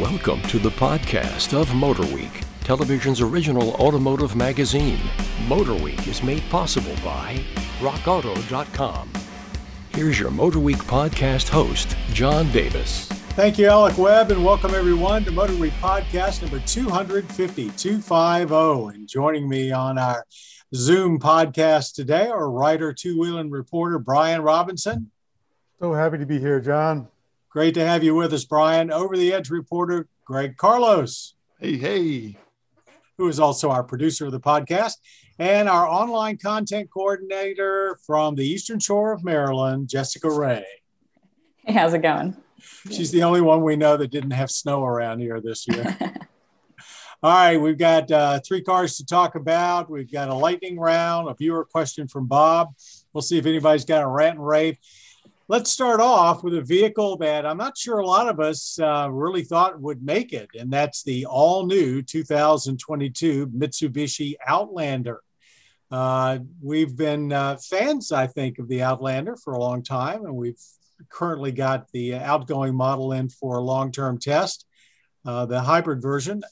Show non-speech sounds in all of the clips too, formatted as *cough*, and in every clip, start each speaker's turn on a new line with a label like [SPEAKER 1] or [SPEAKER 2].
[SPEAKER 1] Welcome to the podcast of MotorWeek, television's original automotive magazine. MotorWeek is made possible by RockAuto.com. Here's your MotorWeek podcast host, John Davis.
[SPEAKER 2] Thank you, Alec Webb, and welcome everyone to MotorWeek podcast number 250, 250. And joining me on our Zoom podcast today, our writer, two wheeling reporter, Brian Robinson.
[SPEAKER 3] So happy to be here, John.
[SPEAKER 2] Great to have you with us, Brian. Over the Edge reporter, Greg Carloss.
[SPEAKER 4] Hey, hey.
[SPEAKER 2] Who is also our producer of the podcast and our online content coordinator from the Eastern Shore of Maryland, Jessica Ray.
[SPEAKER 5] Hey, how's it going?
[SPEAKER 2] She's the only one we know that didn't have snow around here this year. *laughs* All right, we've got uh, three cars to talk about. We've got a lightning round, a viewer question from Bob. We'll see if anybody's got a rant and rave. Let's start off with a vehicle that I'm not sure a lot of us uh, really thought would make it, and that's the all new 2022 Mitsubishi Outlander. Uh, we've been uh, fans, I think, of the Outlander for a long time, and we've currently got the outgoing model in for a long term test, uh, the hybrid version.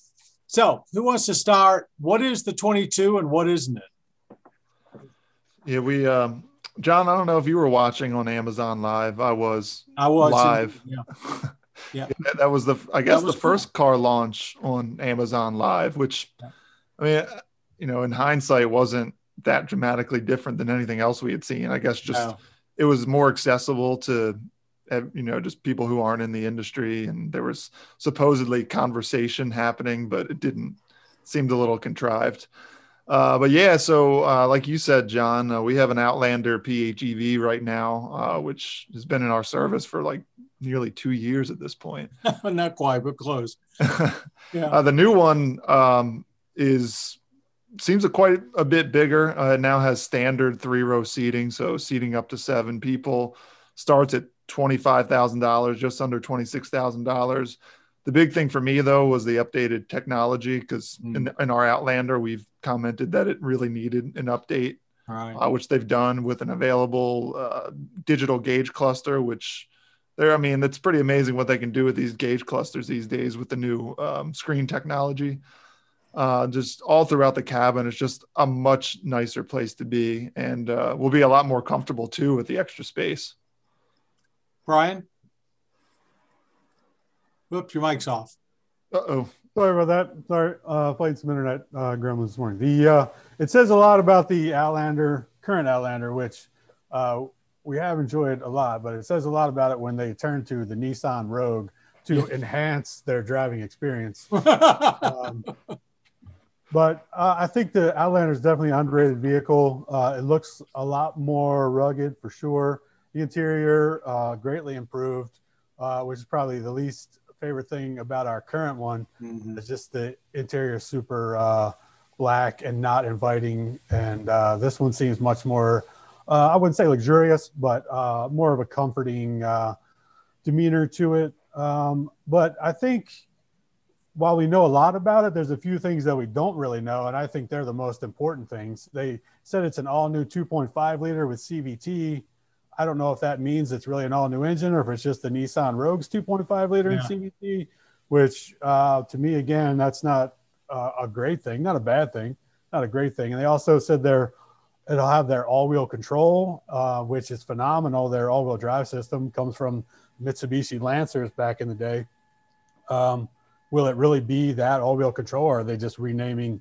[SPEAKER 2] So, who wants to start? What is the 22 and what isn't it?
[SPEAKER 4] Yeah, we um, John, I don't know if you were watching on Amazon Live. I was.
[SPEAKER 2] I was
[SPEAKER 4] live.
[SPEAKER 2] Yeah. *laughs*
[SPEAKER 4] yeah. that, that, was the I guess the first cool. car launch on Amazon Live, which I mean, you know, in hindsight, wasn't that dramatically different than anything else we had seen. I guess just no. it was more accessible to eh, you know just people who aren't in the industry, and there was supposedly conversation happening, but it didn't seemed a little contrived. Uh, but yeah, so uh, like you said, John, uh, we have an Outlander PHEV right now, uh, which has been in our service for like nearly two years at this point. *laughs*
[SPEAKER 2] Not quite, but close. *laughs*
[SPEAKER 4] yeah. Uh, the new one um, is seems a quite a bit bigger. Uh, it now has standard three row seating, so seating up to seven people. Starts at twenty five thousand dollars, just under twenty six thousand dollars. The big thing for me though was the updated technology because mm. in, in, our Outlander we've commented that it really needed an update, right. uh, which they've done with an available uh, digital gauge cluster, which there I mean it's pretty amazing what they can do with these gauge clusters these days with the new um, screen technology. Uh, just all throughout the cabin, it's just a much nicer place to be, and uh, will be a lot more comfortable too with the extra space.
[SPEAKER 2] Brian. Whoops, your mic's off.
[SPEAKER 4] Uh oh.
[SPEAKER 3] Sorry about that. Sorry, uh, played some internet uh, gremlins this morning. The uh, it says a lot about the Outlander, current Outlander, which uh, we have enjoyed a lot, but it says a lot about it when they turn to the Nissan Rogue to enhance their driving experience. *laughs* um, but uh, I think the Outlander is definitely an underrated vehicle. Uh, it looks a lot more rugged for sure. The interior uh, greatly improved, uh, which is probably the least favorite thing about our current one mm-hmm. is just the interior super uh, black and not inviting. And uh, this one seems much more, uh, I wouldn't say luxurious, but uh, more of a comforting uh, demeanor to it. Um, but I think while we know a lot about it, there's a few things that we don't really know. And I think they're the most important things. They said it's an all new 2.5 liter with CVT I don't know if that means it's really an all new engine or if it's just the Nissan Rogue's 2.5 liter yeah. in CVT, which uh, to me, again, that's not uh, a great thing, not a bad thing, not a great thing. And they also said they're, it'll have their all wheel control, uh, which is phenomenal. Their all wheel drive system comes from Mitsubishi Lancers back in the day. Um, will it really be that all wheel control or are they just renaming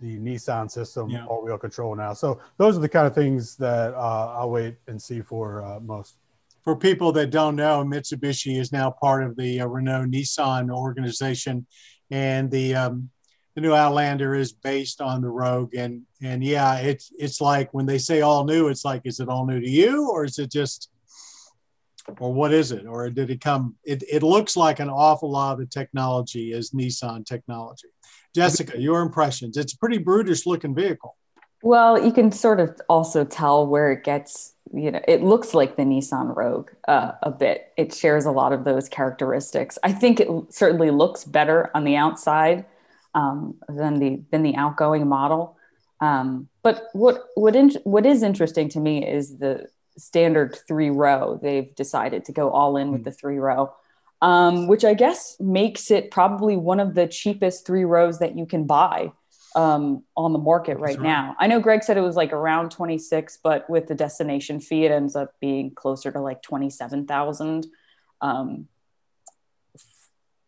[SPEAKER 3] the Nissan system yeah. all wheel control now. So those are the kind of things that uh, I'll wait and see for uh, most.
[SPEAKER 2] For people that don't know, Mitsubishi is now part of the uh, Renault Nissan organization, and the um, the new Outlander is based on the Rogue. And and yeah, it's it's like when they say all new, it's like is it all new to you or is it just or what is it or did it come it, it looks like an awful lot of the technology is nissan technology Jessica, your impressions. It's a pretty brutish looking vehicle.
[SPEAKER 5] Well, you can sort of also tell where it gets, you know, it looks like the Nissan Rogue uh, a bit. It shares a lot of those characteristics. I think it certainly looks better on the outside um, than the than the outgoing model. Um, but what what in, what is interesting to me is the standard three row. They've decided to go all in with hmm. the three row. Um, which I guess makes it probably one of the cheapest three rows that you can buy um, on the market right, right, now. I know Greg said it was like around 26, but with the destination fee, it ends up being closer to like 27,000 um,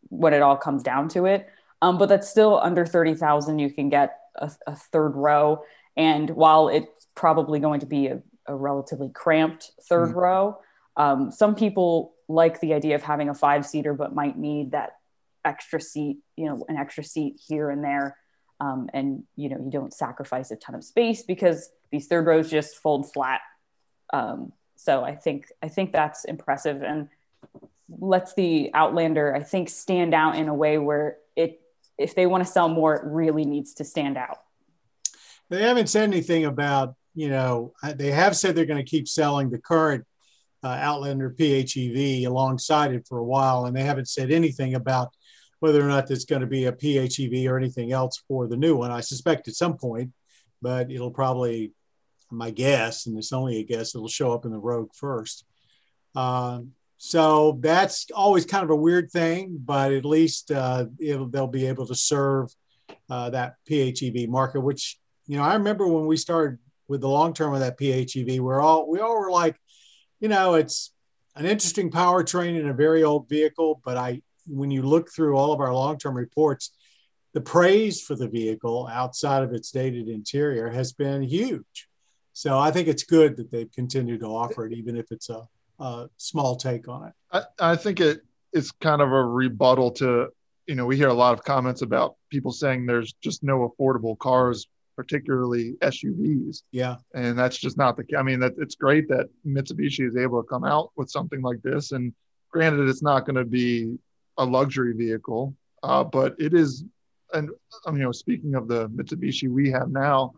[SPEAKER 5] when it all comes down to it. Um, but that's still under 30,000. You can get a, a, third row. And while it's probably going to be a, a relatively cramped 3rd mm-hmm. row, um, some people like the idea of having a five seater, but might need that extra seat, you know, an extra seat here and there. Um, and, you know, you don't sacrifice a ton of space because these third rows just fold flat. Um, so I think, I think that's impressive and lets the Outlander, I think, stand out in a way where it, if they want to sell more, it really needs to stand out.
[SPEAKER 2] They haven't said anything about, you know, they have said they're going to keep selling the current uh, Outlander PHEV alongside it for a while, and they haven't said anything about whether or not there's going to be a PHEV or anything else for the new one. I suspect at some point, but it'll probably, my guess, and it's only a guess, it'll show up in the Rogue first. Um, so that's always kind of a weird thing, but at least uh, they'll be able to serve uh, that PHEV market. Which you know, I remember when we started with the long term of that PHEV, we're all we all were like, you know, it's an interesting powertrain in a very old vehicle, but I when you look through all of our long term reports, the praise for the vehicle outside of its dated interior has been huge. So I think it's good that they've continued to offer it, even if it's a, a small take on it.
[SPEAKER 4] I, I think it is kind of a rebuttal to, you know, we hear a lot of comments about people saying there's just no affordable cars particularly SUVs.
[SPEAKER 2] Yeah.
[SPEAKER 4] And that's just not the case. I mean that it's great that Mitsubishi is able to come out with something like this and granted it's not going to be a luxury vehicle uh, but it is and um, you know speaking of the Mitsubishi we have now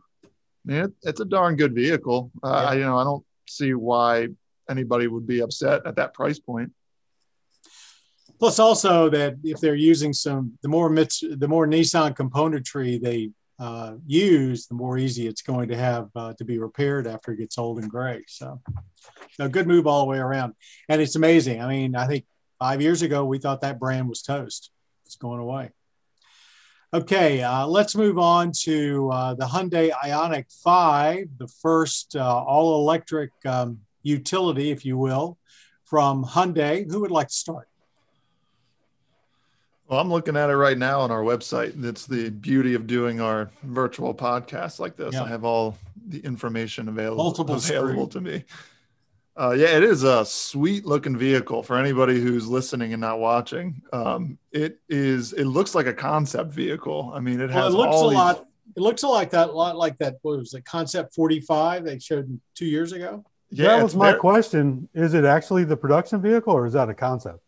[SPEAKER 4] man it, it's a darn good vehicle uh, yeah. I, you know I don't see why anybody would be upset at that price point.
[SPEAKER 2] point plus also that if they're using some the more Mits, the more Nissan componentry they uh, use, the more easy it's going to have uh, to be repaired after it gets old and gray. So, a good move all the way around. And it's amazing. I mean, I think five years ago, we thought that brand was toast. It's going away. Okay, uh, let's move on to uh, the Hyundai Ioniq 5, the first uh, all electric um, utility, if you will, from Hyundai. Who would like to start?
[SPEAKER 4] Well, I'm looking at it right now on our website. It's the beauty of doing our virtual podcast like this. Yeah. I have all the information available Multiple available screen. to me. Uh, yeah, it is a sweet looking vehicle for anybody who's listening and not watching. Um, it is. It looks like a concept vehicle. I mean, it has.
[SPEAKER 2] Well, it looks a
[SPEAKER 4] these...
[SPEAKER 2] lot. It looks a like that. lot like that. What was it? Concept forty five they showed two years ago.
[SPEAKER 3] Yeah, that was my very... question. Is it actually the production vehicle, or is that a concept?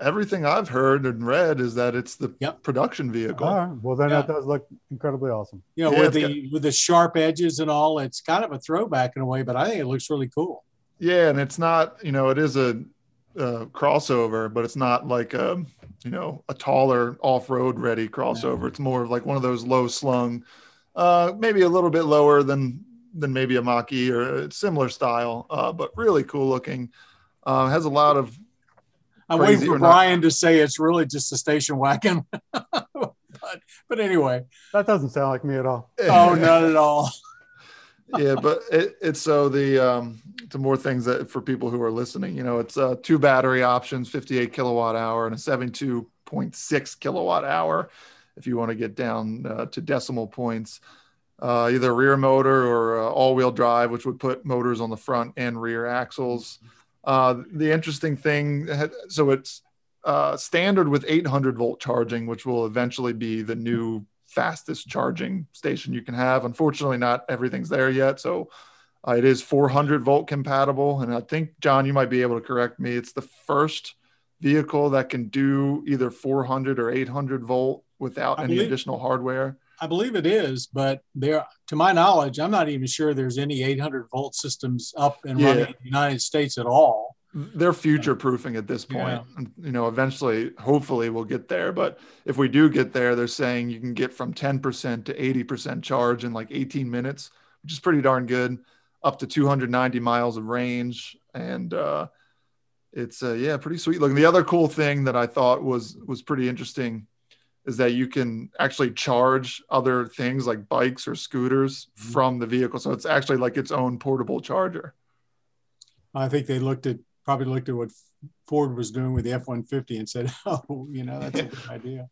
[SPEAKER 4] Everything I've heard and read is that it's the yep. production vehicle.
[SPEAKER 3] All right. Well, then yeah. that does look incredibly awesome.
[SPEAKER 2] You know, yeah, with the got, with the sharp edges and all, it's kind of a throwback in a way, but I think it looks really cool.
[SPEAKER 4] Yeah, and it's not, you know, it is a, a crossover, but it's not like a, you know, a taller off-road ready crossover. Yeah. It's more of like one of those low slung, uh, maybe a little bit lower than than maybe a Mach-E or a similar style, uh, but really cool looking. Uh, has a lot of
[SPEAKER 2] I'm waiting for Brian not. to say it's really just a station wagon. *laughs* but, but anyway,
[SPEAKER 3] that doesn't sound like me at all. *laughs*
[SPEAKER 2] Oh, not at all. *laughs*
[SPEAKER 4] yeah, but it, it's so the um, to more things that for people who are listening, you know, it's uh, two battery options, 58 kilowatt hour and a 72.6 kilowatt hour. If you want to get down uh, to decimal points, uh, either rear motor or uh, all wheel drive, which would put motors on the front and rear axles. Uh, the interesting thing, so it's uh, standard with 800 volt charging, which will eventually be the new fastest charging station you can have. Unfortunately, not everything's there yet. So uh, it is 400 volt compatible. And I think, John, you might be able to correct me. It's the first vehicle that can do either 400 or 800 volt without I any believe, additional hardware.
[SPEAKER 2] I believe it is, but there, to my knowledge, I'm not even sure there's any 800 volt systems up and yeah. running in the United States at all.
[SPEAKER 4] They're future proofing at this point. Yeah. You know, eventually, hopefully, we'll get there. But if we do get there, they're saying you can get from 10% to 80% charge in like 18 minutes, which is pretty darn good, up to 290 miles of range. And uh, it's uh, yeah, pretty sweet looking. The other cool thing that I thought was was pretty interesting is that you can actually charge other things like bikes or scooters mm-hmm. from the vehicle. So it's actually like its own portable charger.
[SPEAKER 2] I think they looked at probably looked at what Ford was doing with the F one fifty and said, *laughs* "Oh, you know, that's a good idea."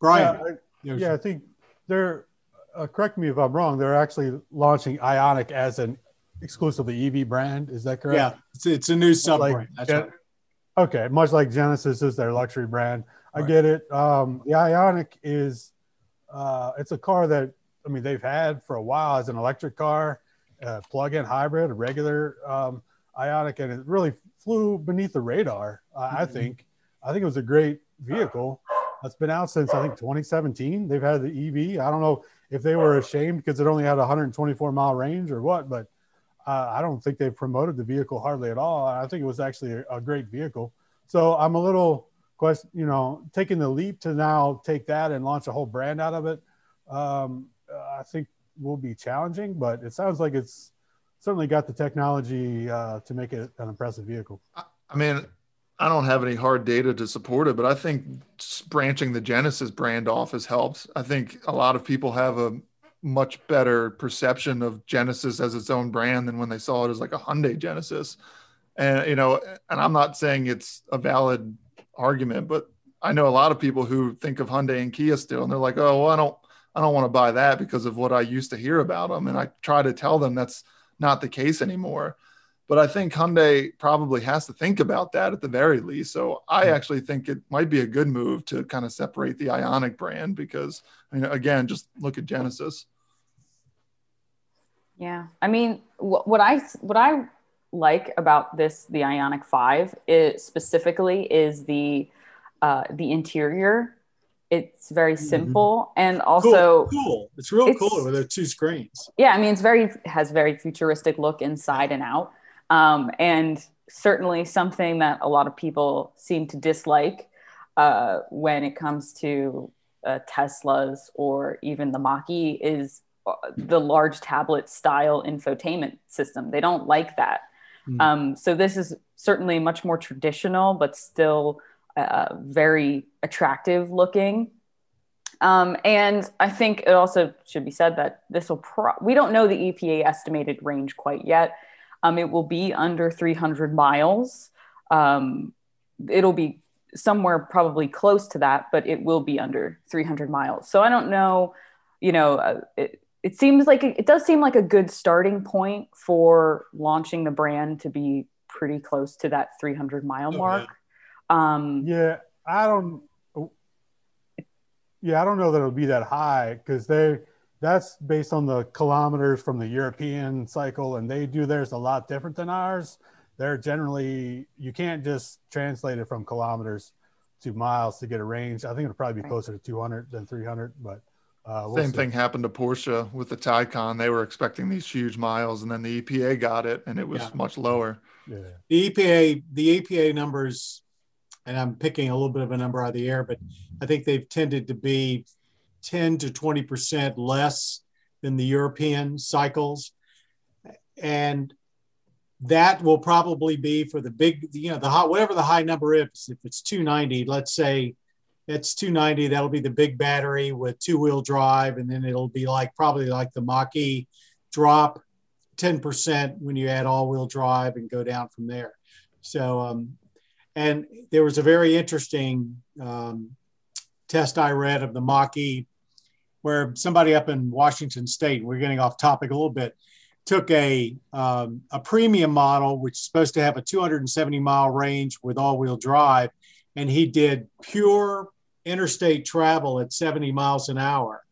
[SPEAKER 2] Brian,
[SPEAKER 3] yeah, I, yeah, I think they're. Uh, correct me if I'm wrong. They're actually launching Ioniq as an exclusively EV brand. Is that correct?
[SPEAKER 2] Yeah, it's, it's a new sub brand. Like, right.
[SPEAKER 3] Okay, much like Genesis is their luxury brand. I right. get it. Um, the Ioniq is uh, it's a car that I mean they've had for a while as an electric car, uh, plug-in hybrid, a regular um, Ioniq, and it really flew beneath the radar. Uh, mm-hmm. I think. I think it was a great vehicle. It's been out since I think 2017. They've had the EV. I don't know if they were ashamed because it only had 124 mile range or what, but uh, I don't think they've promoted the vehicle hardly at all. I think it was actually a, a great vehicle. So I'm a little question, you know, taking the leap to now take that and launch a whole brand out of it. Um, I think will be challenging, but it sounds like it's certainly got the technology uh, to make it an impressive vehicle.
[SPEAKER 4] I mean, I don't have any hard data to support it, but I think branching the Genesis brand off has helped. I think a lot of people have a much better perception of Genesis as its own brand than when they saw it as like a Hyundai Genesis. And you know, and I'm not saying it's a valid argument, but I know a lot of people who think of Hyundai and Kia still, and they're like, "Oh, well, I don't, I don't want to buy that because of what I used to hear about them." And I try to tell them that's not the case anymore. But I think Hyundai probably has to think about that at the very least. So I hmm. actually think it might be a good move to kind of separate the Ioniq brand because, you know, again, just look at Genesis.
[SPEAKER 5] Yeah, I mean, what I what I like about this the Ioniq Five is specifically is the uh, the interior. It's very mm-hmm. simple mm-hmm. and also
[SPEAKER 2] cool. cool. It's real it's, cool with the two screens.
[SPEAKER 5] Yeah, I mean, it's very has very futuristic look inside and out, um, and certainly something that a lot of people seem to dislike uh, when it comes to uh, Teslas or even the Mach-E is the large tablet style infotainment system. They don't like that. Mm. Um, so this is certainly much more traditional, but still uh, very attractive looking. Um, and I think it also should be said that this will, pro- we don't know the EPA estimated range quite yet. Um, it will be under 300 miles. Um, it'll be somewhere probably close to that, but it will be under 300 miles. So I don't know, you know, uh, it, it seems like it does seem like a good starting point for launching the brand to be pretty close to that 300 mile oh, mark.
[SPEAKER 3] Um, yeah, I don't. Yeah, I don't know that it'll be that high because they that's based on the kilometers from the European cycle, and they do theirs a lot different than ours. They're generally you can't just translate it from kilometers to miles to get a range. I think it'll probably be closer to 200 than 300, but
[SPEAKER 4] uh, we'll Same see. thing happened to Porsche with the Taycan. They were expecting these huge miles, and then the EPA got it, and it was yeah. much lower.
[SPEAKER 2] Yeah. The EPA, the EPA numbers, and I'm picking a little bit of a number out of the air, but I think they've tended to be 10 to 20 percent less than the European cycles, and that will probably be for the big, you know, the hot whatever the high number is. If it's 290, let's say it's 290. That'll be the big battery with two wheel drive. And then it'll be like probably like the Mach E drop 10% when you add all wheel drive and go down from there. So, um, and there was a very interesting um, test I read of the Mach E where somebody up in Washington State, we're getting off topic a little bit, took a, um, a premium model, which is supposed to have a 270 mile range with all wheel drive. And he did pure interstate travel at 70 miles an hour,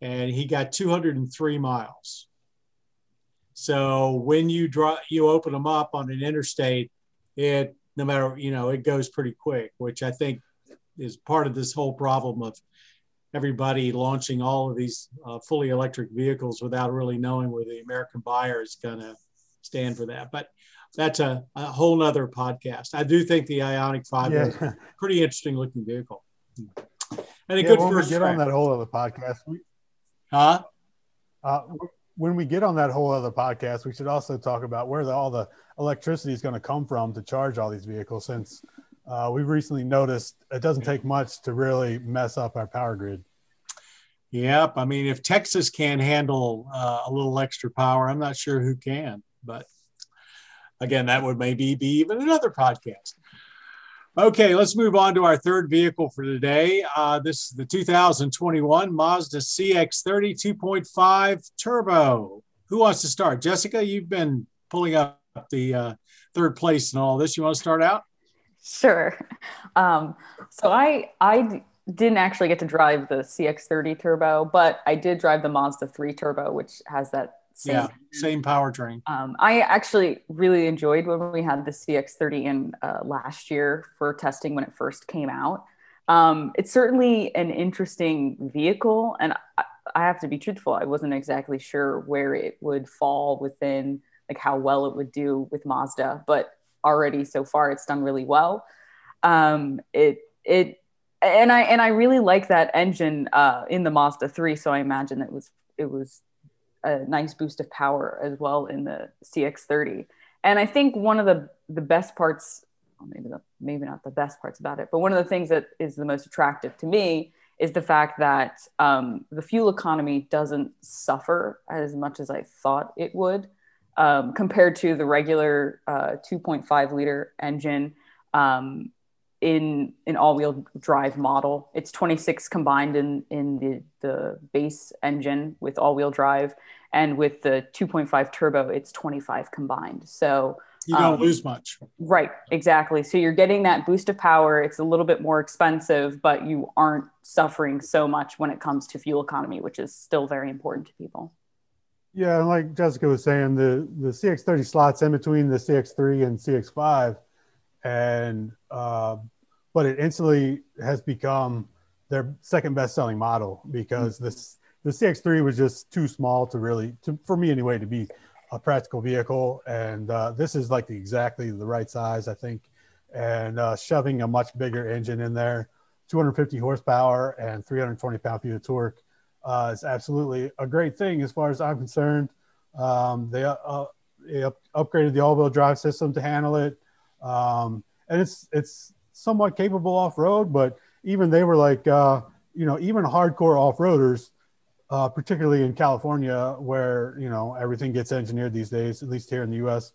[SPEAKER 2] and he got 203 miles. So when you draw, you open them up on an interstate, it no matter you know it goes pretty quick, which I think is part of this whole problem of everybody launching all of these uh, fully electric vehicles without really knowing where the American buyer is going to stand for that. But that's a, a whole nother podcast. I do think the Ioniq 5 yeah. is *laughs* a pretty interesting looking vehicle. And a
[SPEAKER 3] yeah, good first get track. on that whole other podcast. We,
[SPEAKER 2] huh?
[SPEAKER 3] Uh, when we get on that whole other podcast, we should also talk about where the, all the electricity is going to come from to charge all these vehicles. Since uh, we've recently noticed it doesn't take much to really mess up our power grid.
[SPEAKER 2] Yep. I mean, if Texas can handle uh, a little extra power, I'm not sure who can. But again, that would maybe be even another podcast. Okay, let's move on to our third vehicle for today. Uh, this is the 2021 Mazda CX-30 2.5 Turbo. Who wants to start? Jessica, you've been pulling up the uh, third place and all this. You want to start out?
[SPEAKER 5] Sure. *laughs* Um, so I I didn't actually get to drive the CX-30 Turbo, but I did drive the Mazda 3 Turbo, which has that
[SPEAKER 2] same yeah, same powertrain.
[SPEAKER 5] Um, I actually really enjoyed when we had the CX30 in uh, last year for testing when it first came out. Um, it's certainly an interesting vehicle, and I, I, have to be truthful. I wasn't exactly sure where it would fall within, like how well it would do with Mazda, but already so far it's done really well. Um, it it and I and I really like that engine uh, in the Mazda 3. So I imagine it was it was a nice boost of power as well in the CX30. And I think one of the the best parts, maybe the, maybe not the best parts about it, but one of the things that is the most attractive to me is the fact that um, the fuel economy doesn't suffer as much as I thought it would um, compared to the regular uh, 2.5 liter engine. Um, in an all-wheel drive model. It's 26 combined in in the the base engine with all-wheel drive, and with the 2.5 turbo, it's 25 combined. So
[SPEAKER 2] you don't um, lose much.
[SPEAKER 5] Right, exactly. So you're getting that boost of power. It's a little bit more expensive, but you aren't suffering so much when it comes to fuel economy, which is still very important to people.
[SPEAKER 3] Yeah, and like Jessica was saying, the the CX30 slots in between the CX3 and CX5, and uh, but it instantly has become their second best selling model because mm-hmm. this the CX3 was just too small to really to, for me anyway to be a practical vehicle. And uh, this is like the, exactly the right size I think. And uh, shoving a much bigger engine in there 250 horsepower and 320 pound feet of torque uh, is absolutely a great thing as far as I'm concerned. Um, they, uh, they up, upgraded the all-wheel drive system to handle it. Um, and it's it's somewhat capable off road, but even they were like, uh, you know, even hardcore off roaders, uh, particularly in California, where you know everything gets engineered these days, at least here in the U.S.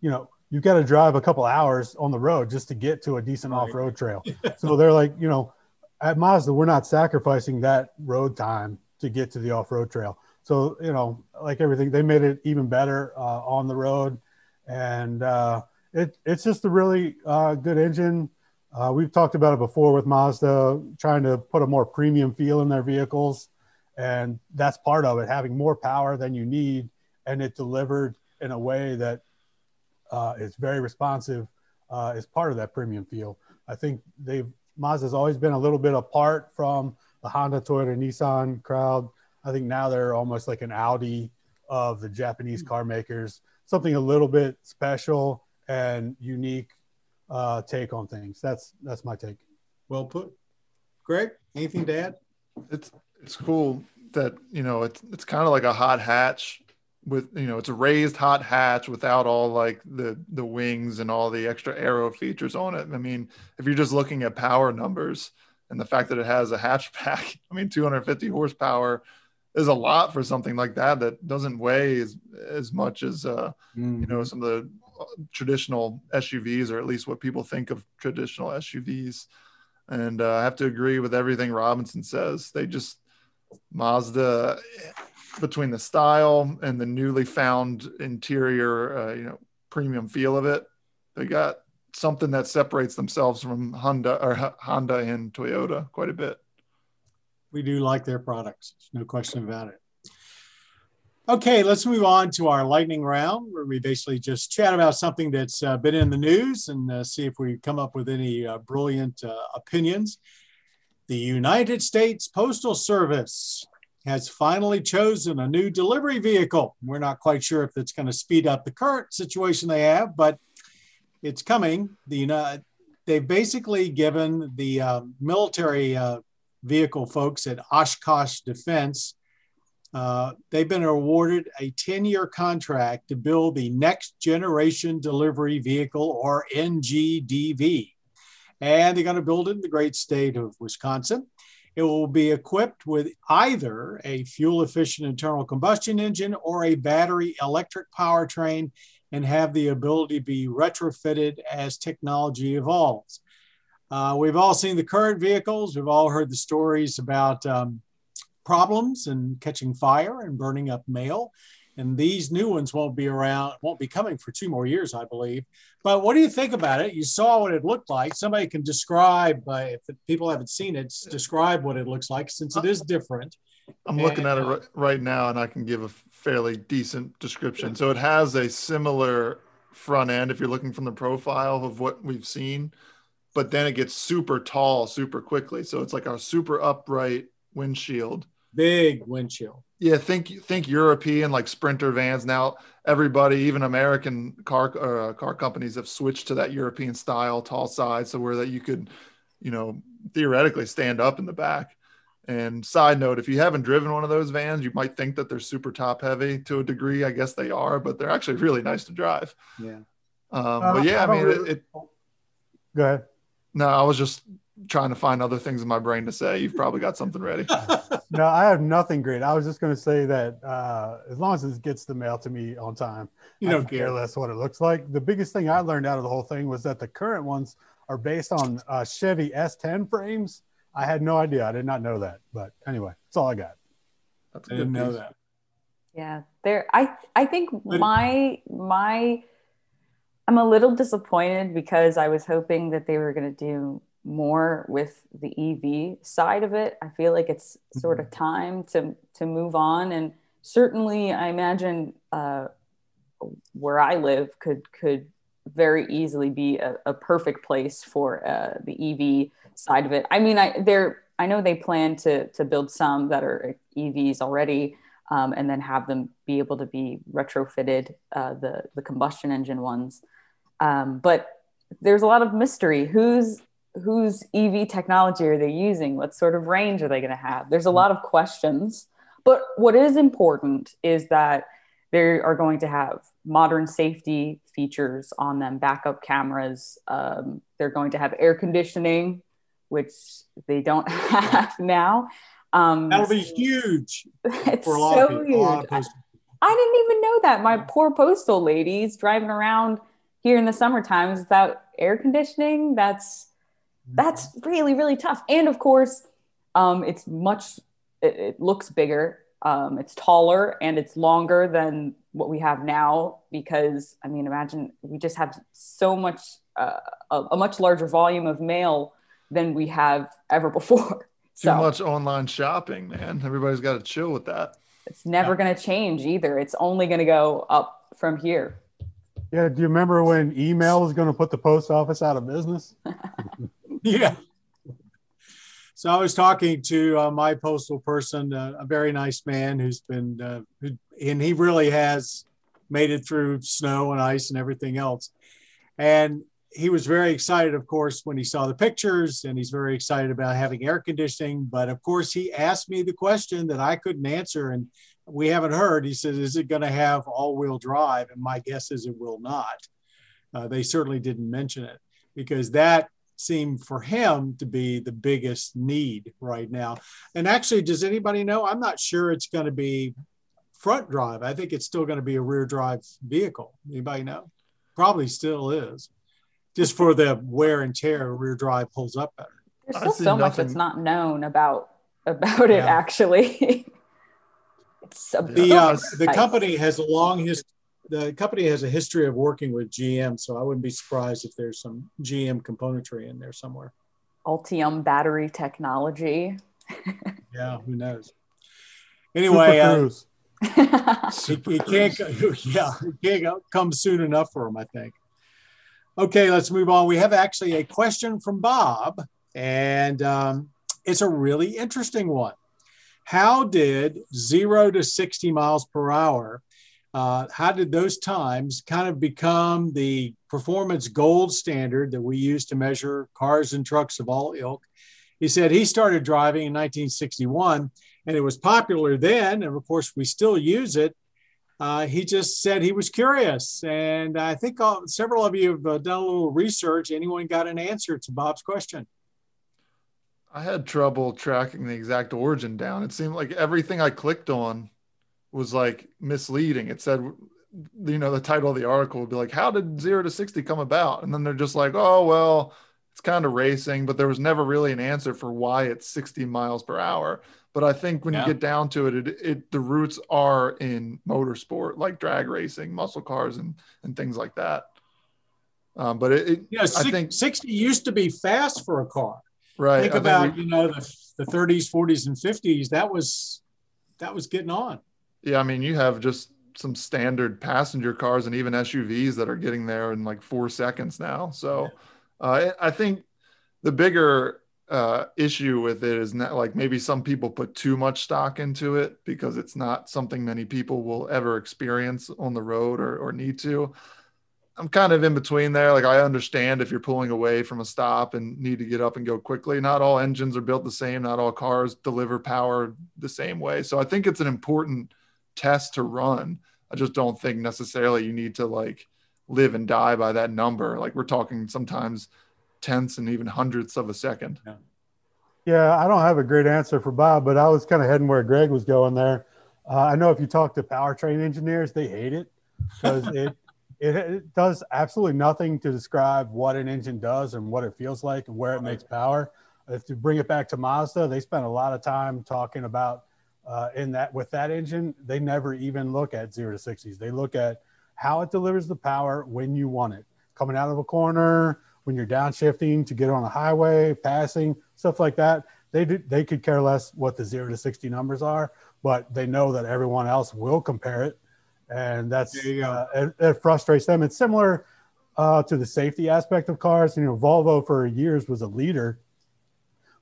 [SPEAKER 3] You know, you've got to drive a couple hours on the road just to get to a decent right. off road trail. *laughs* so they're like, you know, at Mazda, we're not sacrificing that road time to get to the off road trail. So you know, like everything, they made it even better uh, on the road, and uh, it, it's just a really uh, good engine. Uh, we've talked about it before with Mazda, trying to put a more premium feel in their vehicles. And that's part of it, having more power than you need. And it delivered in a way that uh, is very responsive uh, is part of that premium feel. I think they've, Mazda's always been a little bit apart from the Honda, Toyota, Nissan crowd. I think now they're almost like an Audi of the Japanese car makers, something a little bit special and unique uh, take on things. That's that's my take.
[SPEAKER 2] Well put, Greg. Anything to add?
[SPEAKER 4] It's it's cool that you know it's it's kind of like a hot hatch with you know it's a raised hot hatch without all like the the wings and all the extra aero features on it. I mean, if you're just looking at power numbers and the fact that it has a hatchback, *laughs* I mean, 250 horsepower is a lot for something like that that doesn't weigh as as much as uh, mm. you know some of the traditional SUVs, or at least what people think of traditional SUVs. And uh, I have to agree with everything Robinson says. They just Mazda between the style and the newly found interior, uh, you know, premium feel of it. They got something that separates themselves from Honda or Honda and Toyota quite a bit.
[SPEAKER 2] We do like their products. no question about it. Okay, let's move on to our lightning round where we basically just chat about something that's uh, been in the news and uh, see if we come up with any uh, brilliant uh, opinions. The United States Postal Service has finally chosen a new delivery vehicle. We're not quite sure if it's going to speed up the current situation they have, but it's coming. The they've basically given the uh, military uh, vehicle folks at Oshkosh Defense Uh, they've been awarded a 10 year contract to build the Next Generation Delivery Vehicle, or NGDV. And they're going to build it in the great state of Wisconsin. It will be equipped with either a fuel efficient internal combustion engine or a battery electric powertrain and have the ability to be retrofitted as technology evolves. Uh, we've all seen the current vehicles. We've all heard the stories about um, problems and catching fire and burning up mail. And these new ones won't be around, won't be coming for two more years, I believe. But what do you think about it? You saw what it looked like. Somebody can describe, uh, if people haven't seen it, describe what it looks like since it is different.
[SPEAKER 4] I'm looking at it uh, right now and I can give a fairly decent description. So it has a similar front end if you're looking from the profile of what we've seen, but then it gets super tall super quickly. So it's like a super upright windshield.
[SPEAKER 2] Big windshield.
[SPEAKER 4] Yeah, think think European like Sprinter vans. Now everybody, even American car uh, car companies, have switched to that European style, tall side, so where that you could, you know, theoretically stand up in the back. And side note, if you haven't driven one of those vans, you might think that they're super top heavy to a degree. I guess they are, but they're actually really nice to drive.
[SPEAKER 2] Yeah.
[SPEAKER 4] Um, uh, but yeah, I, I mean, really... it, it.
[SPEAKER 3] Go ahead.
[SPEAKER 4] No, I was just trying to find other things in my brain to say. You've probably got something ready. *laughs*
[SPEAKER 3] no, I have nothing great. I was just going to say that uh, as long as it gets the mail to me on time, you don't care less what it looks like. The biggest thing I learned out of the whole thing was that the current ones are based on uh, Chevy S10 frames. I had no idea. I did not know that. But anyway, that's all I got.
[SPEAKER 2] That's I didn't know that.
[SPEAKER 5] Yeah, there. I I think my my. I'm a little disappointed because I was hoping that they were going to do more with the EV side of it. I feel like it's sort of mm-hmm. time to to move on, and certainly, I imagine uh, where I live could could very easily be a, a perfect place for uh, the EV side of it. I mean, I there I know they plan to to build some that are EVs already. Um, and then have them be able to be retrofitted uh, the the combustion engine ones. Um, but there's a lot of mystery. Who's whose EV technology are they using? What sort of range are they going to have? There's a lot of questions. But what is important is that they are going to have modern safety features on them, backup cameras. Um, they're going to have air conditioning, which they don't *laughs* have now.
[SPEAKER 2] Um, That'll be huge.
[SPEAKER 5] It's so huge. I, I didn't even know that. My poor postal ladies driving around here in the summer times without air conditioning. That's that's really really tough. And of course um, it's much it, it looks bigger. Um, it's taller and it's longer than what we have now because i mean imagine we just have so much uh, a, a, much larger volume of mail than we have ever *laughs* before.
[SPEAKER 4] Too so, much online shopping man. Everybody's got to chill with that.
[SPEAKER 5] It's never yeah. going to change either. It's only going to go up from here.
[SPEAKER 3] Yeah do you remember when email was going to put the post office out of business *laughs* *laughs*
[SPEAKER 2] yeah. So I was talking to uh, my postal person, uh, a very nice man who's been, uh, who, and he really has made it through snow and ice and everything else. And he was very excited, of course, when he saw the pictures, and he's very excited about having air conditioning. But of course, he asked me the question that I couldn't answer, and we haven't heard. He said, "Is it going to have all-wheel drive?" And my guess is it will not. Uh, they certainly didn't mention it because that seem for him to be the biggest need right now. And actually, does anybody know? I'm not sure it's going to be front drive. I think it's still going to be a rear drive vehicle. Anybody know? Probably still is. Just for the wear and tear, rear drive pulls up better.
[SPEAKER 5] There's still so nothing. much that's not known about about it. Actually, *laughs*
[SPEAKER 2] it's the uh, the company has a long history the company has a history of working with GM, so I wouldn't be surprised if there's some GM componentry in there somewhere.
[SPEAKER 5] Ultium battery technology.
[SPEAKER 2] yeah, who knows? *laughs* Anyway, uh, *laughs* it, it, can't. *laughs* Yeah, it can't come soon enough for them, I think. Okay, let's move on. We have actually a question from Bob, and um, it's a really interesting one. How did zero to 60 miles per hour uh, how did those times kind of become the performance gold standard that we use to measure cars and trucks of all ilk? He said he started driving in 1961 and it was popular then. And of course, we still use it. Uh, he just said he was curious. And I think all, several of you have uh, done a little research. Anyone got an answer to Bob's question?
[SPEAKER 4] I had trouble tracking the exact origin down. It seemed like everything I clicked on was like misleading. It said, you know, the title of the article would be like, How did zero to 60 come about? And then they're just like, Oh, well, it's kind of racing, but there was never really an answer for why it's 60 miles per hour. But I think when yeah. you get down to it, it, it, the roots are in motorsport, like drag racing, muscle cars, and and things like that. Um, but it, it
[SPEAKER 2] yeah, I think 60 used to be fast for a car.
[SPEAKER 4] Right.
[SPEAKER 2] Think I about we, you know the, the 30s, 40s, and 50s. That was that was getting on.
[SPEAKER 4] Yeah, I mean, you have just some standard passenger cars and even SUVs that are getting there in like four seconds now. So. Uh, I think the bigger uh, issue with it is not like maybe some people put too much stock into it because it's not something many people will ever experience on the road or, or need to. I'm kind of in between there. Like I understand if you're pulling away from a stop and need to get up and go quickly. Not all engines are built the same. Not all cars deliver power the same way. So I think it's an important test to run. I just don't think necessarily you need to like live and die by that number. Like we're talking sometimes tenths and even hundredths of a second.
[SPEAKER 3] Yeah. yeah, I don't have a great answer for Bob, but I was kind of heading where Greg was going there. Uh, I know if you talk to powertrain engineers, they hate it because *laughs* it, it, it does absolutely nothing to describe what an engine does and what it feels like and where it makes power. If you bring it back to Mazda, they spent a lot of time talking about uh, in that with that engine. They never even look at zero to sixties. They look at how it delivers the power when you want it. Coming out of a corner, when you're downshifting to get on a highway, passing, stuff like that. They do, they could care less what the zero to 60 numbers are, but they know that everyone else will compare it. And that's, uh, it, it, frustrates them. It's similar uh, to the safety aspect of cars. You know, Volvo for years was a leader,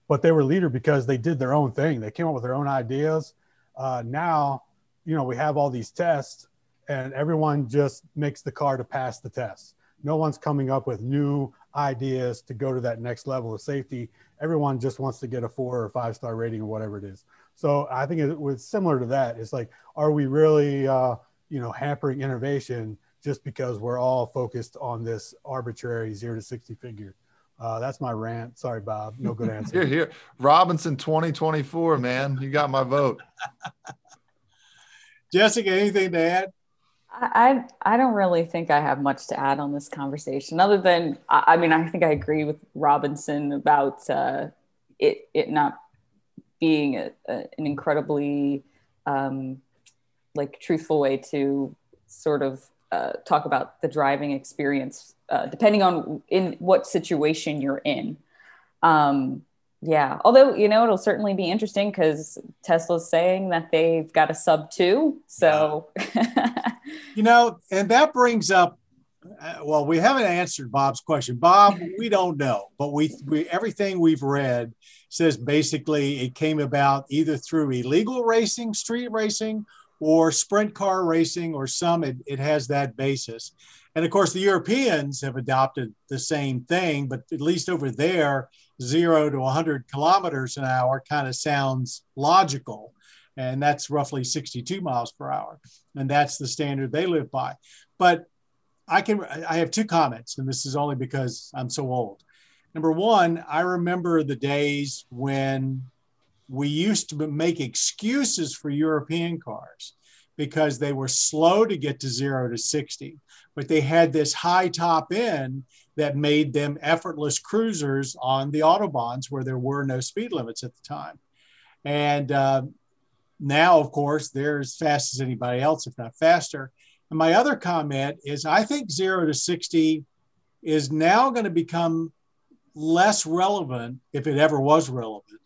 [SPEAKER 3] but they were leader because they did their own thing. They came up with their own ideas. Uh, now, you know, we have all these tests and everyone just makes the car to pass the test. No one's coming up with new ideas to go to that next level of safety. Everyone just wants to get a four or five star rating or whatever it is. So I think it was similar to that. It's like, are we really, uh, you know, hampering innovation just because we're all focused on this arbitrary zero to 60 figure? Uh, that's my rant. Sorry, Bob. No good *laughs* answer.
[SPEAKER 4] here, here. Robinson 2024, man. You got my vote. *laughs*
[SPEAKER 2] Jessica, anything to add?
[SPEAKER 5] I I don't really think I have much to add on this conversation, other than I, mean I think I agree with Robinson about uh, it it not being a, a, an incredibly um, like truthful way to sort of uh, talk about the driving experience, uh, depending on in what situation you're in. Um, yeah, although you know it'll certainly be interesting because Tesla's saying that they've got a sub two, so. *laughs*
[SPEAKER 2] you know, and that brings up. Uh, well, we haven't answered Bob's question. Bob, we don't know, but we, we everything we've read says basically it came about either through illegal racing, street racing, or sprint car racing, or some it, it has that basis. And of course, the Europeans have adopted the same thing, but at least over there, zero to 100 kilometers an hour kind of sounds logical. And that's roughly 62 miles per hour. And that's the standard they live by. But I can, I have two comments, and this is only because I'm so old. Number one, I remember the days when we used to make excuses for European cars because they were slow to get to zero to 60, but they had this high top end that made them effortless cruisers on the autobahns where there were no speed limits at the time. And uh, now, of course, they're as fast as anybody else, if not faster. And my other comment is I think zero to 60 is now going to become less relevant if it ever was relevant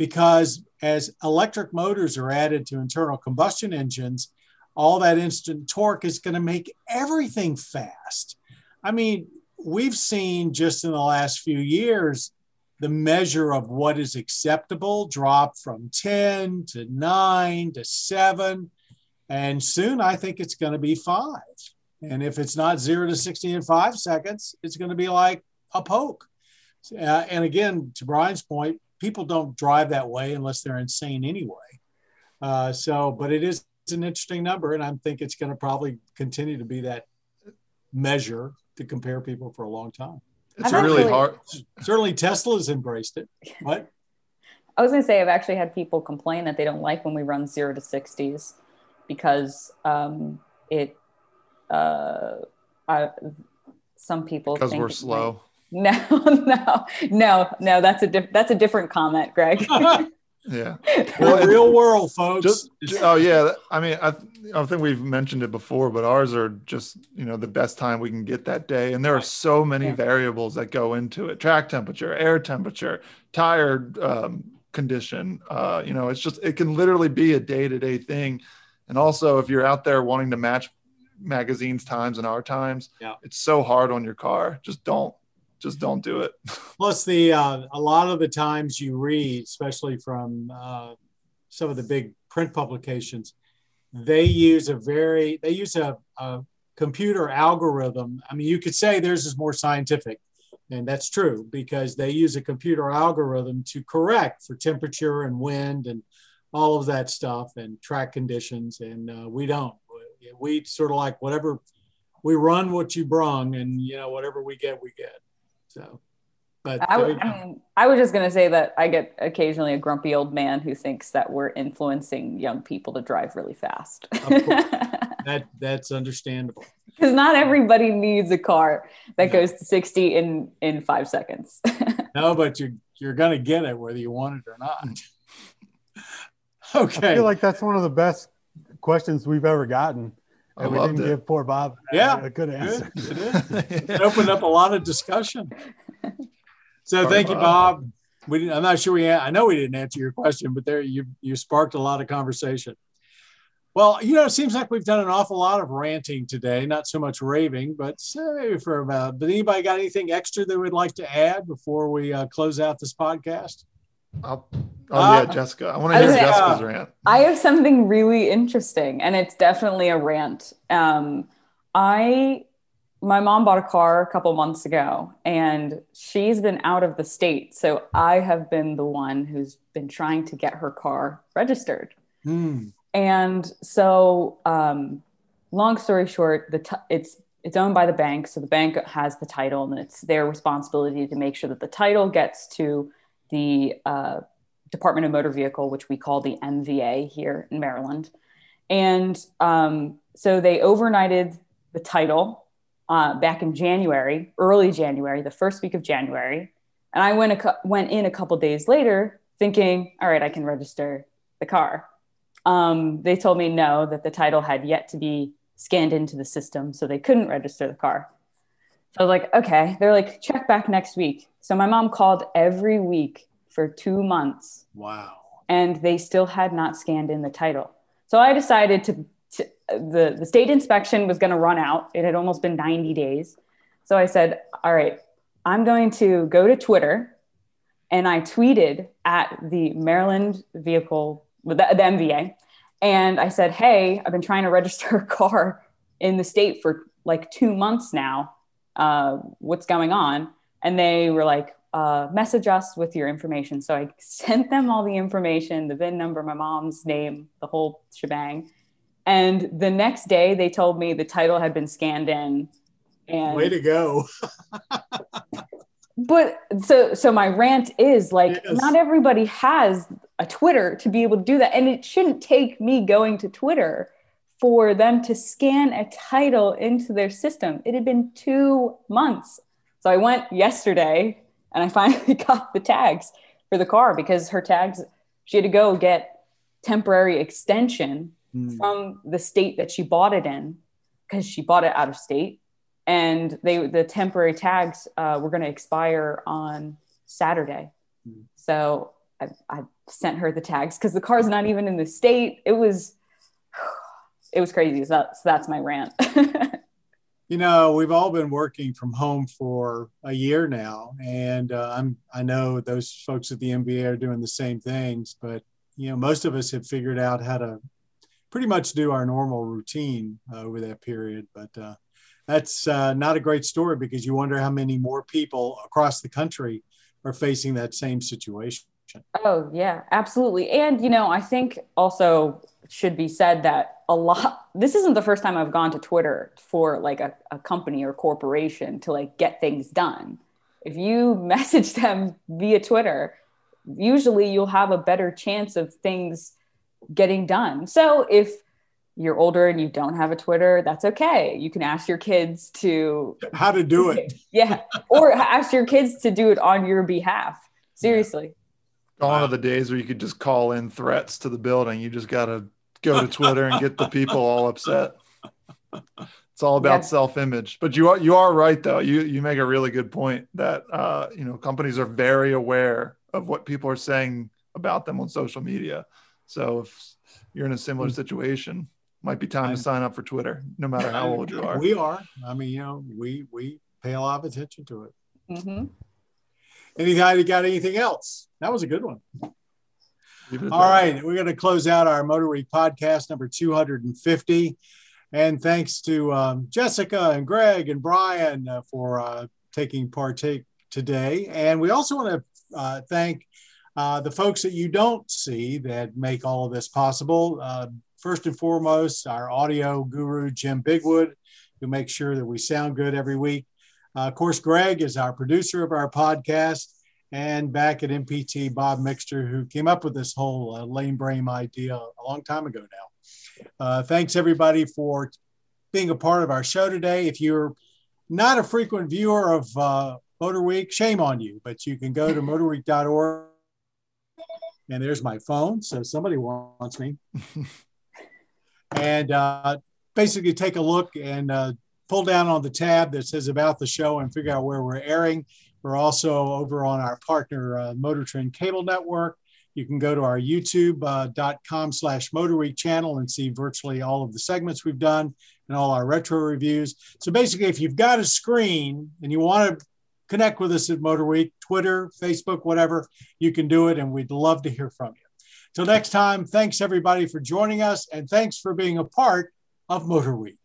[SPEAKER 2] because as electric motors are added to internal combustion engines, all that instant torque is going to make everything fast. I mean, we've seen just in the last few years the measure of what is acceptable drop from 10 to 9 to 7 and soon i think it's going to be 5 and if it's not 0 to 60 in 5 seconds it's going to be like a poke uh, and again to brian's point people don't drive that way unless they're insane anyway. Uh, so, but it is an interesting number, and I think it's going to probably continue to be that measure to compare people for a long time.
[SPEAKER 4] It's I've really actually, hard.
[SPEAKER 2] Certainly, Tesla's embraced it. *laughs* What?
[SPEAKER 5] I was going to say, I've actually had people complain that they don't like when we run zero to 60s because um, it, uh, I, some people
[SPEAKER 4] because we're slow.
[SPEAKER 5] No, *laughs* no, no, no. That's a diff- that's a different comment, Greg. *laughs*
[SPEAKER 4] yeah,
[SPEAKER 2] well, real world, folks.
[SPEAKER 4] Just, oh yeah, I mean, I, I think we've mentioned it before, but ours are just you know the best time we can get that day, and there are so many yeah. variables that go into it: track temperature, air temperature, tire um, condition. Uh, you know, it's just it can literally be a day to day thing, and also if you're out there wanting to match magazines times and our times,
[SPEAKER 2] yeah.
[SPEAKER 4] it's so hard on your car. Just don't just don't do it. *laughs*
[SPEAKER 2] Plus, the uh, a lot of the times you read, especially from uh, some of the big print publications, they use a very they use a, a computer algorithm. I mean, you could say theirs is more scientific, and that's true because they use a computer algorithm to correct for temperature and wind and all of that stuff and track conditions, and uh, we don't. We sort of like whatever we run what you brung, and you know whatever we get, we get. So, but
[SPEAKER 5] I, w- I mean, I was just going to say that I get occasionally a grumpy old man who thinks that we're influencing young people to drive really fast. *laughs*
[SPEAKER 2] that that's understandable.
[SPEAKER 5] Because not everybody needs a car that no. goes to 60 in in five seconds. *laughs*
[SPEAKER 2] no, but you're you're going to get it whether you want it or not. okay. *laughs*
[SPEAKER 3] I feel like that's one of the best questions we've ever gotten. I we didn't it. give poor Bob
[SPEAKER 2] yeah,
[SPEAKER 3] a good answer.
[SPEAKER 2] It, it, it opened up a lot of discussion. So thank you, Bob. We I'm not sure we. I know we didn't answer your question, but there you you sparked a lot of conversation. Well, you know, it seems like we've done an awful lot of ranting today, not so much raving, but maybe for about. But anybody got anything extra they would like to add before we uh, close out this podcast?
[SPEAKER 4] I'll, oh uh, yeah, Jessica. I want to hear Jessica's uh, rant.
[SPEAKER 5] I have something really interesting, and it's definitely a rant. Um, I my mom bought a car a couple months ago, and she's been out of the state, so I have been the one who's been trying to get her car registered.
[SPEAKER 2] Mm.
[SPEAKER 5] And so, um, long story short, the t- it's it's owned by the bank, so the bank has the title, and it's their responsibility to make sure that the title gets to the uh, Department of Motor Vehicle, which we call the MVA here in Maryland. And um, so they overnighted the title uh, back in January, early January, the first week of January. And I went, a, went in a couple days later thinking, all right, I can register the car. Um, they told me no, that the title had yet to be scanned into the system, so they couldn't register the car. So I was like, okay. They're like, check back next week. So my mom called every week for two months.
[SPEAKER 2] Wow.
[SPEAKER 5] And they still had not scanned in the title. So I decided to, to the, the state inspection was going to run out. It had almost been 90 days. So I said, all right, I'm going to go to Twitter. And I tweeted at the Maryland vehicle, the, the MVA. And I said, hey, I've been trying to register *laughs* a car in the state for like two months now uh, what's going on? And they were like, uh, message us with your information. So I sent them all the information, the VIN number, my mom's name, the whole shebang. And the next day they told me the title had been scanned in. And
[SPEAKER 2] way to go. *laughs*
[SPEAKER 5] but so so my rant is like yes. not everybody has a Twitter to be able to do that. And it shouldn't take me going to Twitter for them to scan a title into their system. It had been two months. So I went yesterday and I finally *laughs* got the tags for the car because her tags, she had to go get temporary extension mm. from the state that she bought it in because she bought it out of state. And they the temporary tags uh, were going to expire on Saturday. Mm. So I, I sent her the tags because the car's not even in the state. It was it was crazy. So that's, that's my rant. *laughs*
[SPEAKER 2] you know, we've all been working from home for a year now, and uh, I'm I know those folks at the MVA are doing the same things, but you know, most of us have figured out how to pretty much do our normal routine uh, over that period. But uh, that's uh, not a great story because you wonder how many more people across the country are facing that same situation.
[SPEAKER 5] Oh, yeah, absolutely. And, you know, I think also should be said that a lot, this isn't the first time I've gone to Twitter for like a, a company or corporation to like get things done. If you *laughs* message them via Twitter, usually you'll have a better chance of things getting done. So if you're older and you don't have a Twitter, that's okay. You can ask your kids to *laughs*
[SPEAKER 2] how to do it. *laughs*
[SPEAKER 5] yeah. Or ask your kids to do it on your behalf. Seriously.
[SPEAKER 4] Gone wow. are the days where you could just call in threats to the building. You just got to go to Twitter and get the people all upset. It's all about yeah. self-image. But you are you are right though. You you make a really good point that uh, you know companies are very aware of what people are saying about them on social media. So if you're in a similar hmm. situation, might be time to sign up for Twitter, no matter how old you are.
[SPEAKER 2] We are. I mean, you know, we we pay a lot of attention to it. Mm-hmm. Anything? Got anything else? That was a good one. *laughs* All right, we're going to close out our Motor Week podcast number 250. And thanks to um, Jessica and Greg and Brian uh, for uh, taking partake today. And we also want to uh, thank uh, the folks that you don't see that make all of this possible. Uh, first and foremost, our audio guru, Jim Bigwood, who makes sure that we sound good every week. Uh, of course, Greg is our producer of our podcast. And back at MPT, Bob Mixter, who came up with this whole uh, lane brain idea a long time ago now. Uh, thanks, everybody, for being a part of our show today. If you're not a frequent viewer of uh, Motor Week, shame on you, but you can go to motorweek.org. And there's my phone. So somebody wants me. *laughs* and uh, basically take a look and uh, pull down on the tab that says about the show and figure out where we're airing. We're also over on our partner uh, Motor Trend Cable Network. You can go to our youtube.com uh, slash Motor Week channel and see virtually all of the segments we've done and all our retro reviews. So basically, if you've got a screen and you want to connect with us at Motor Week, Twitter, Facebook, whatever, you can do it. And we'd love to hear from you. Till next time, thanks everybody for joining us and thanks for being a part of Motor Week.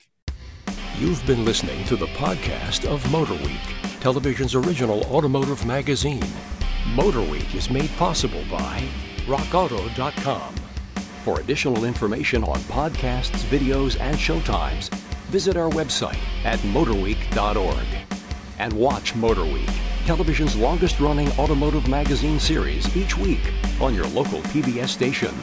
[SPEAKER 1] You've been listening to the podcast of Motor Week, television's original automotive magazine. Motor Week is made possible by rockauto.com. For additional information on podcasts, videos, and showtimes, visit our website at motorweek.org. And watch Motor Week television's longest running automotive magazine series each week on your local PBS station.